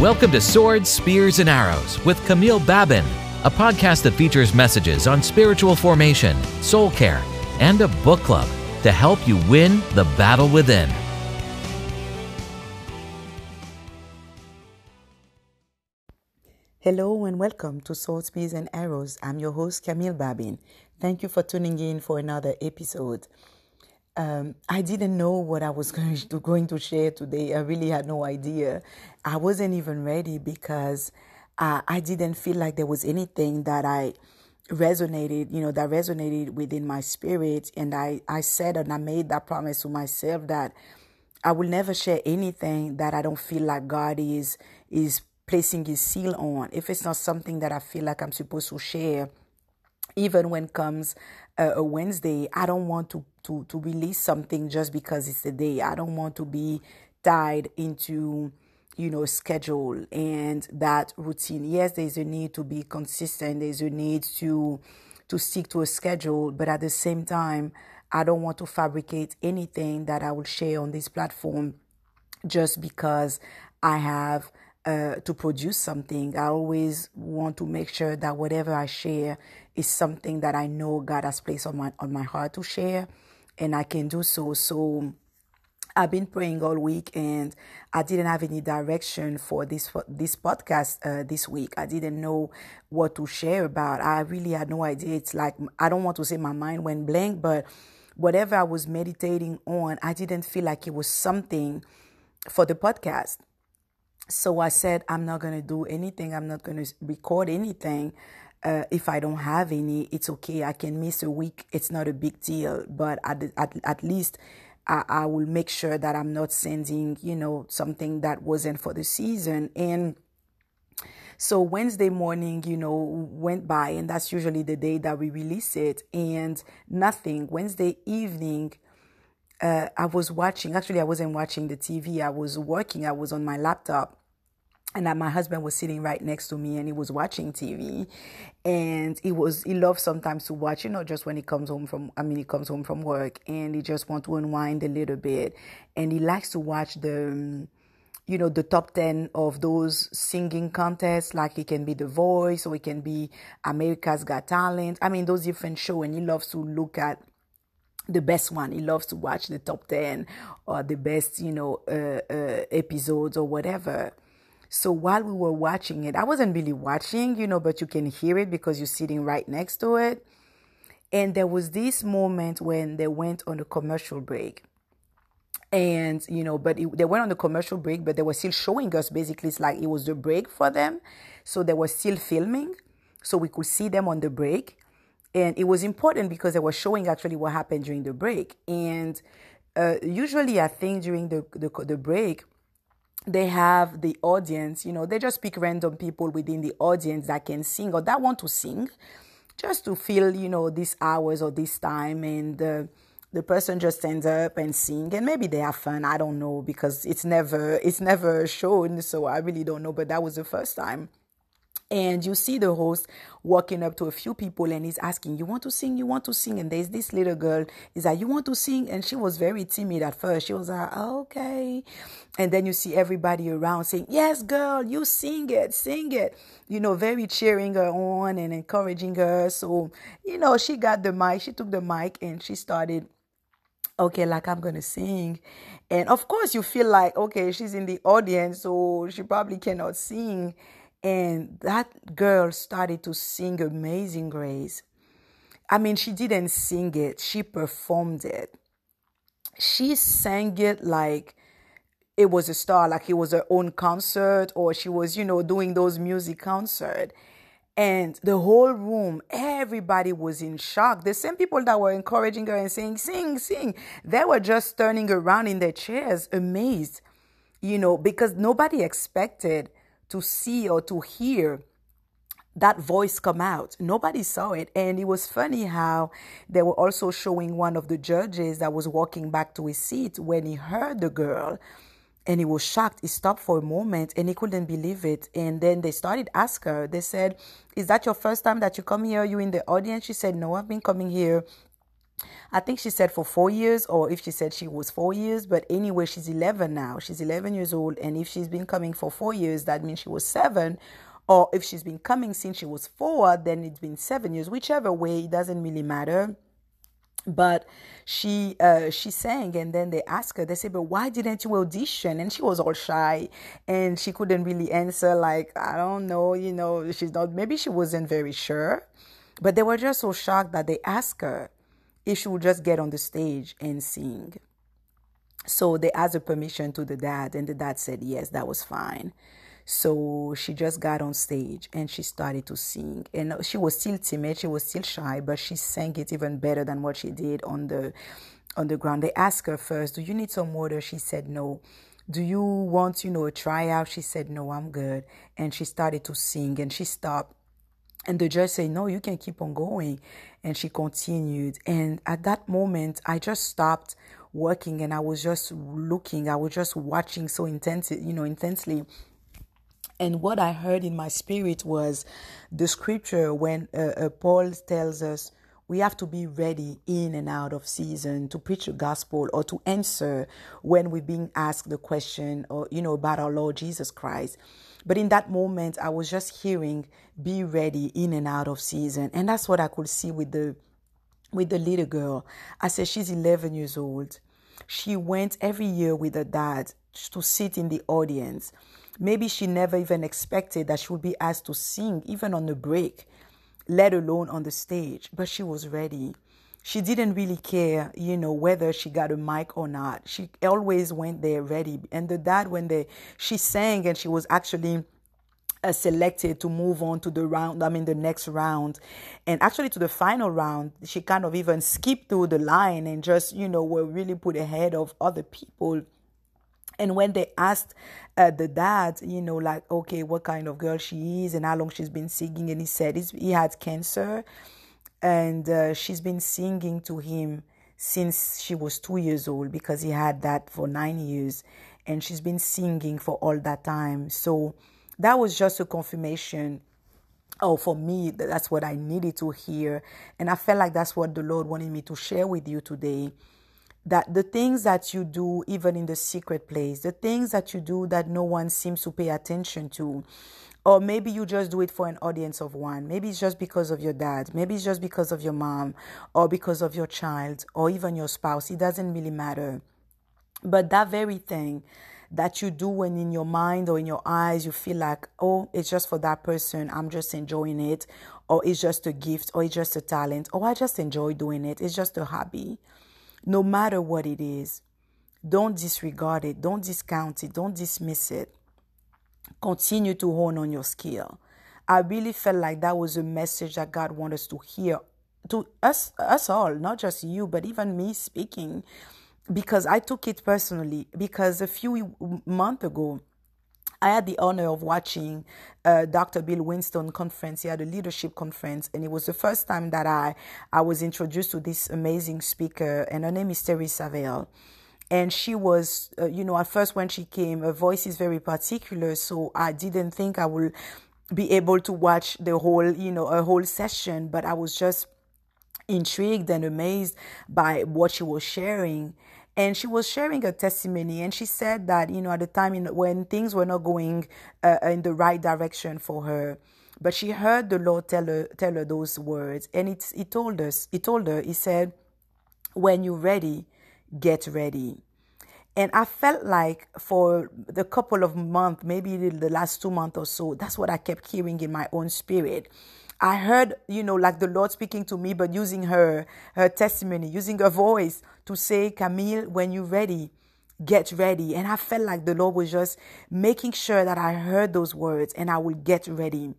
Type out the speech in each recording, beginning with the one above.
Welcome to Swords, Spears, and Arrows with Camille Babin, a podcast that features messages on spiritual formation, soul care, and a book club to help you win the battle within. Hello and welcome to Swords, Spears, and Arrows. I'm your host, Camille Babin. Thank you for tuning in for another episode. Um, I didn't know what I was going to, going to share today. I really had no idea. I wasn't even ready because uh, I didn't feel like there was anything that I resonated, you know, that resonated within my spirit. And I, I said and I made that promise to myself that I will never share anything that I don't feel like God is is placing his seal on. If it's not something that I feel like I'm supposed to share, even when comes uh, a Wednesday, I don't want to, to, to release something just because it's the day. I don't want to be tied into, you know, schedule and that routine. Yes, there's a need to be consistent. There's a need to, to stick to a schedule. But at the same time, I don't want to fabricate anything that I will share on this platform just because I have uh, to produce something. I always want to make sure that whatever I share is something that I know God has placed on my on my heart to share, and I can do so. So. I've been praying all week, and I didn't have any direction for this for this podcast uh, this week. I didn't know what to share about. I really had no idea. It's like I don't want to say my mind went blank, but whatever I was meditating on, I didn't feel like it was something for the podcast. So I said, I'm not going to do anything. I'm not going to record anything. Uh, if I don't have any, it's okay. I can miss a week. It's not a big deal. But at, at, at least I, I will make sure that I'm not sending, you know, something that wasn't for the season. And so Wednesday morning, you know, went by, and that's usually the day that we release it, and nothing. Wednesday evening, uh, I was watching. Actually, I wasn't watching the TV. I was working. I was on my laptop, and that my husband was sitting right next to me and he was watching TV and he was he loves sometimes to watch you know just when he comes home from I mean he comes home from work and he just wants to unwind a little bit. And he likes to watch the you know the top 10 of those singing contests. Like it can be the voice or it can be america's got talent. I mean those different show and he loves to look at the best one. He loves to watch the top 10 or the best you know uh, uh, episodes or whatever so while we were watching it, I wasn't really watching, you know, but you can hear it because you're sitting right next to it. And there was this moment when they went on a commercial break. And, you know, but it, they went on the commercial break, but they were still showing us basically, it's like it was the break for them. So they were still filming. So we could see them on the break. And it was important because they were showing actually what happened during the break. And uh, usually, I think during the, the, the break, they have the audience, you know, they just pick random people within the audience that can sing or that want to sing just to fill, you know, these hours or this time. And uh, the person just stands up and sing and maybe they have fun. I don't know because it's never, it's never shown. So I really don't know, but that was the first time and you see the host walking up to a few people and he's asking you want to sing? You want to sing? And there's this little girl is like you want to sing? And she was very timid at first. She was like okay. And then you see everybody around saying yes girl you sing it sing it. You know very cheering her on and encouraging her. So you know she got the mic she took the mic and she started okay like i'm gonna sing. And of course you feel like okay she's in the audience so she probably cannot sing and that girl started to sing Amazing Grace. I mean, she didn't sing it, she performed it. She sang it like it was a star, like it was her own concert, or she was, you know, doing those music concert. And the whole room, everybody was in shock. The same people that were encouraging her and saying, sing, sing, they were just turning around in their chairs, amazed, you know, because nobody expected to see or to hear that voice come out. Nobody saw it. And it was funny how they were also showing one of the judges that was walking back to his seat when he heard the girl and he was shocked. He stopped for a moment and he couldn't believe it. And then they started ask her, they said, Is that your first time that you come here? Are you in the audience? She said, No, I've been coming here I think she said for four years, or if she said she was four years, but anyway, she's 11 now. She's 11 years old, and if she's been coming for four years, that means she was seven. Or if she's been coming since she was four, then it's been seven years. Whichever way, it doesn't really matter but she uh, she sang and then they asked her they said but why didn't you audition and she was all shy and she couldn't really answer like i don't know you know she's not maybe she wasn't very sure but they were just so shocked that they asked her she would just get on the stage and sing so they asked her permission to the dad and the dad said yes that was fine so she just got on stage and she started to sing. And she was still timid, she was still shy, but she sang it even better than what she did on the on the ground. They asked her first, "Do you need some water?" She said no. Do you want, you know, a tryout? She said no, I'm good. And she started to sing and she stopped. And the judge said, No, you can keep on going. And she continued. And at that moment, I just stopped working and I was just looking. I was just watching so intensely, you know, intensely and what I heard in my spirit was the scripture when uh, uh, Paul tells us we have to be ready in and out of season to preach the gospel or to answer when we're being asked the question or you know about our Lord Jesus Christ. But in that moment, I was just hearing, "Be ready in and out of season," and that's what I could see with the with the little girl. I said she's 11 years old. She went every year with her dad to sit in the audience Maybe she never even expected that she would be asked to sing, even on the break, let alone on the stage, but she was ready. She didn't really care, you know, whether she got a mic or not. She always went there ready. And the dad, when they, she sang and she was actually uh, selected to move on to the round, I mean, the next round. And actually, to the final round, she kind of even skipped through the line and just, you know, were really put ahead of other people and when they asked uh, the dad, you know, like, okay, what kind of girl she is and how long she's been singing, and he said he had cancer, and uh, she's been singing to him since she was two years old because he had that for nine years, and she's been singing for all that time. So that was just a confirmation oh for me that's what i needed to hear and i felt like that's what the lord wanted me to share with you today that the things that you do, even in the secret place, the things that you do that no one seems to pay attention to, or maybe you just do it for an audience of one. Maybe it's just because of your dad. Maybe it's just because of your mom, or because of your child, or even your spouse. It doesn't really matter. But that very thing that you do when in your mind or in your eyes you feel like, oh, it's just for that person, I'm just enjoying it, or it's just a gift, or it's just a talent, or I just enjoy doing it, it's just a hobby no matter what it is. Don't disregard it, don't discount it, don't dismiss it. Continue to hone on your skill. I really felt like that was a message that God wanted us to hear to us us all, not just you, but even me speaking because I took it personally because a few months ago I had the honor of watching uh, Dr. Bill Winston conference. He had a leadership conference, and it was the first time that I I was introduced to this amazing speaker, and her name is Terri Savelle. And she was, uh, you know, at first when she came, her voice is very particular, so I didn't think I would be able to watch the whole, you know, a whole session, but I was just intrigued and amazed by what she was sharing and she was sharing her testimony and she said that you know at the time when things were not going uh, in the right direction for her. But she heard the lord tell her tell her those words. And it he told us he told her he said when you're ready get ready. And I felt like for the couple of months, maybe the last two months or so, that's what I kept hearing in my own spirit. I heard, you know, like the Lord speaking to me, but using her, her testimony, using her voice to say, Camille, when you're ready, get ready. And I felt like the Lord was just making sure that I heard those words and I will get ready.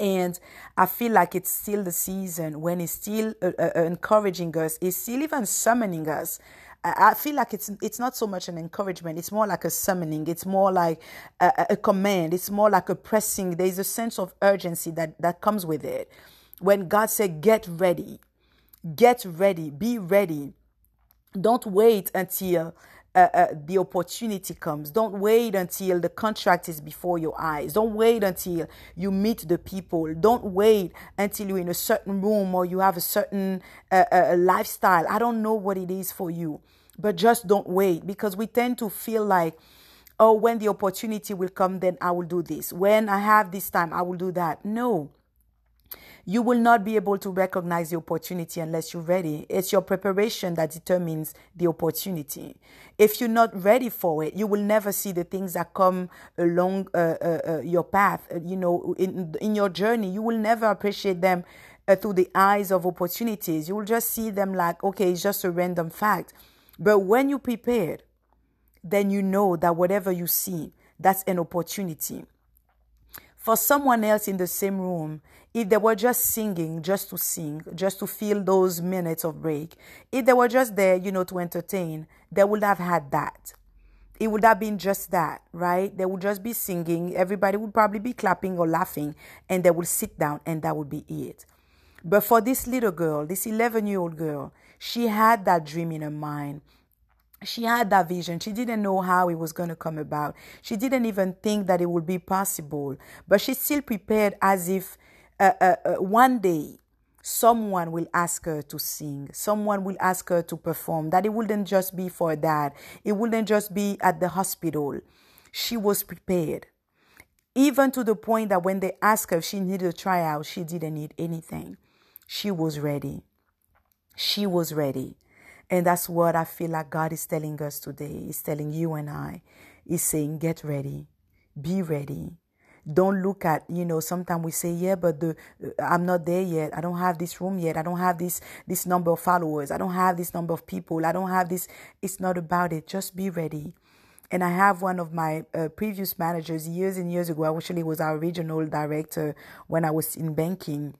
And I feel like it's still the season when He's still uh, uh, encouraging us, He's still even summoning us I feel like it's it's not so much an encouragement. It's more like a summoning. It's more like a, a command. It's more like a pressing. There's a sense of urgency that that comes with it. When God said, "Get ready, get ready, be ready," don't wait until uh, uh, the opportunity comes. Don't wait until the contract is before your eyes. Don't wait until you meet the people. Don't wait until you're in a certain room or you have a certain uh, uh lifestyle. I don't know what it is for you, but just don't wait because we tend to feel like, oh, when the opportunity will come, then I will do this. When I have this time, I will do that. No you will not be able to recognize the opportunity unless you're ready. It's your preparation that determines the opportunity. If you're not ready for it, you will never see the things that come along uh, uh, uh, your path. Uh, you know, in in your journey, you will never appreciate them uh, through the eyes of opportunities. You will just see them like, okay, it's just a random fact. But when you prepared, then you know that whatever you see, that's an opportunity for someone else in the same room, if they were just singing, just to sing, just to feel those minutes of break, if they were just there, you know, to entertain, they would have had that. It would have been just that, right? They would just be singing. Everybody would probably be clapping or laughing, and they would sit down, and that would be it. But for this little girl, this 11 year old girl, she had that dream in her mind she had that vision. She didn't know how it was going to come about. She didn't even think that it would be possible. But she still prepared as if uh, uh, uh, one day someone will ask her to sing. Someone will ask her to perform. That it wouldn't just be for that. It wouldn't just be at the hospital. She was prepared. Even to the point that when they asked her if she needed a tryout, she didn't need anything. She was ready. She was ready. And that's what I feel like God is telling us today. He's telling you and I. He's saying, get ready, be ready. Don't look at, you know, sometimes we say, yeah, but the I'm not there yet. I don't have this room yet. I don't have this this number of followers. I don't have this number of people. I don't have this. It's not about it. Just be ready. And I have one of my uh, previous managers years and years ago. Actually, was our regional director when I was in banking,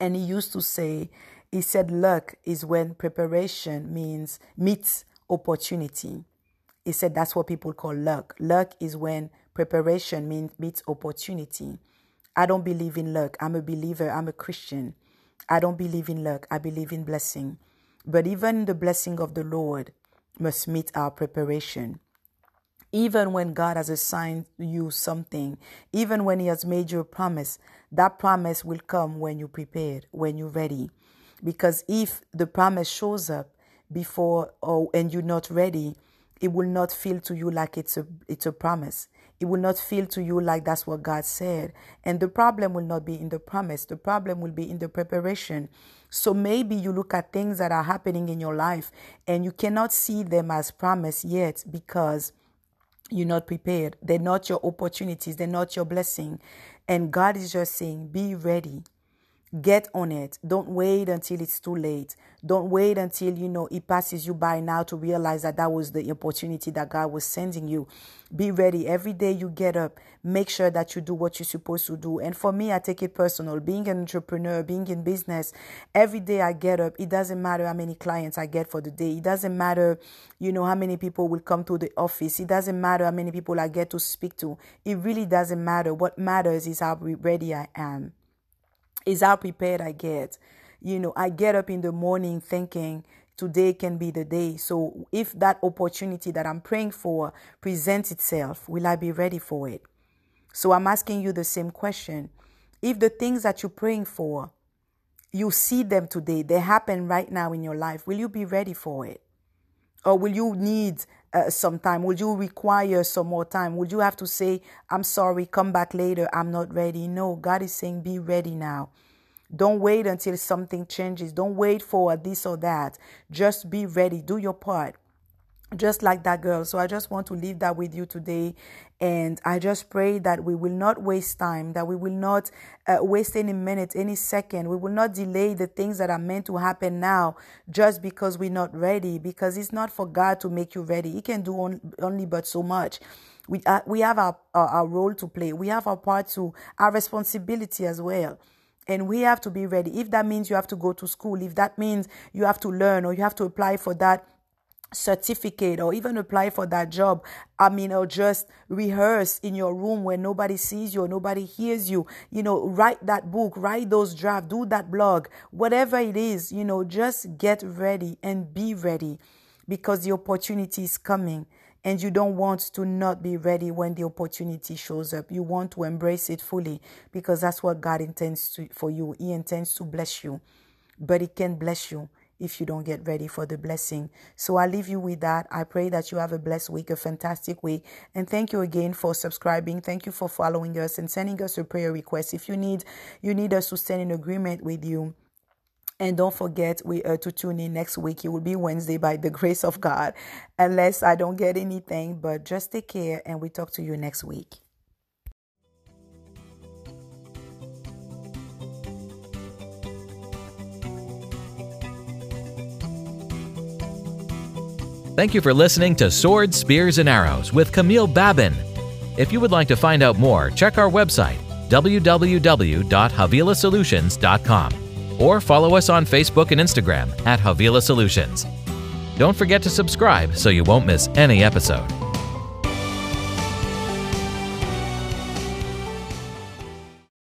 and he used to say, he said luck is when preparation means meets opportunity. He said that's what people call luck. Luck is when preparation means meets opportunity. I don't believe in luck. I'm a believer. I'm a Christian. I don't believe in luck. I believe in blessing. But even the blessing of the Lord must meet our preparation. Even when God has assigned you something, even when He has made you a promise, that promise will come when you're prepared, when you're ready. Because if the promise shows up before or and you're not ready, it will not feel to you like it's a it's a promise. It will not feel to you like that's what God said. And the problem will not be in the promise. The problem will be in the preparation. So maybe you look at things that are happening in your life and you cannot see them as promise yet because you're not prepared. They're not your opportunities. They're not your blessing. And God is just saying, be ready. Get on it. Don't wait until it's too late. Don't wait until you know it passes you by now to realize that that was the opportunity that God was sending you. Be ready. Every day you get up, make sure that you do what you're supposed to do. And for me, I take it personal. Being an entrepreneur, being in business, every day I get up, it doesn't matter how many clients I get for the day. It doesn't matter, you know, how many people will come to the office. It doesn't matter how many people I get to speak to. It really doesn't matter. What matters is how ready I am is how prepared I get. You know, I get up in the morning thinking today can be the day. So if that opportunity that I'm praying for presents itself, will I be ready for it? So I'm asking you the same question. If the things that you're praying for, you see them today, they happen right now in your life, will you be ready for it? Or will you need uh, some time? Would you require some more time? Would you have to say, I'm sorry, come back later, I'm not ready? No, God is saying, be ready now. Don't wait until something changes. Don't wait for this or that. Just be ready. Do your part just like that girl. So I just want to leave that with you today. And I just pray that we will not waste time, that we will not uh, waste any minute, any second. We will not delay the things that are meant to happen now just because we're not ready, because it's not for God to make you ready. He can do on, only but so much. We, uh, we have our, our, our role to play. We have our part to, our responsibility as well and we have to be ready. If that means you have to go to school, if that means you have to learn or you have to apply for that certificate or even apply for that job i mean or just rehearse in your room where nobody sees you or nobody hears you you know write that book write those drafts do that blog whatever it is you know just get ready and be ready because the opportunity is coming and you don't want to not be ready when the opportunity shows up. You want to embrace it fully because that's what God intends to, for you. He intends to bless you, but He can bless you if you don't get ready for the blessing. So I leave you with that. I pray that you have a blessed week, a fantastic week. And thank you again for subscribing. Thank you for following us and sending us a prayer request. If you need you need us to stand in agreement with you, and don't forget we uh, to tune in next week. It will be Wednesday by the grace of God, unless I don't get anything. But just take care, and we talk to you next week. Thank you for listening to Swords, Spears, and Arrows with Camille Babin. If you would like to find out more, check our website www.havilasolutions.com or follow us on Facebook and Instagram at Havila Solutions. Don't forget to subscribe so you won't miss any episode.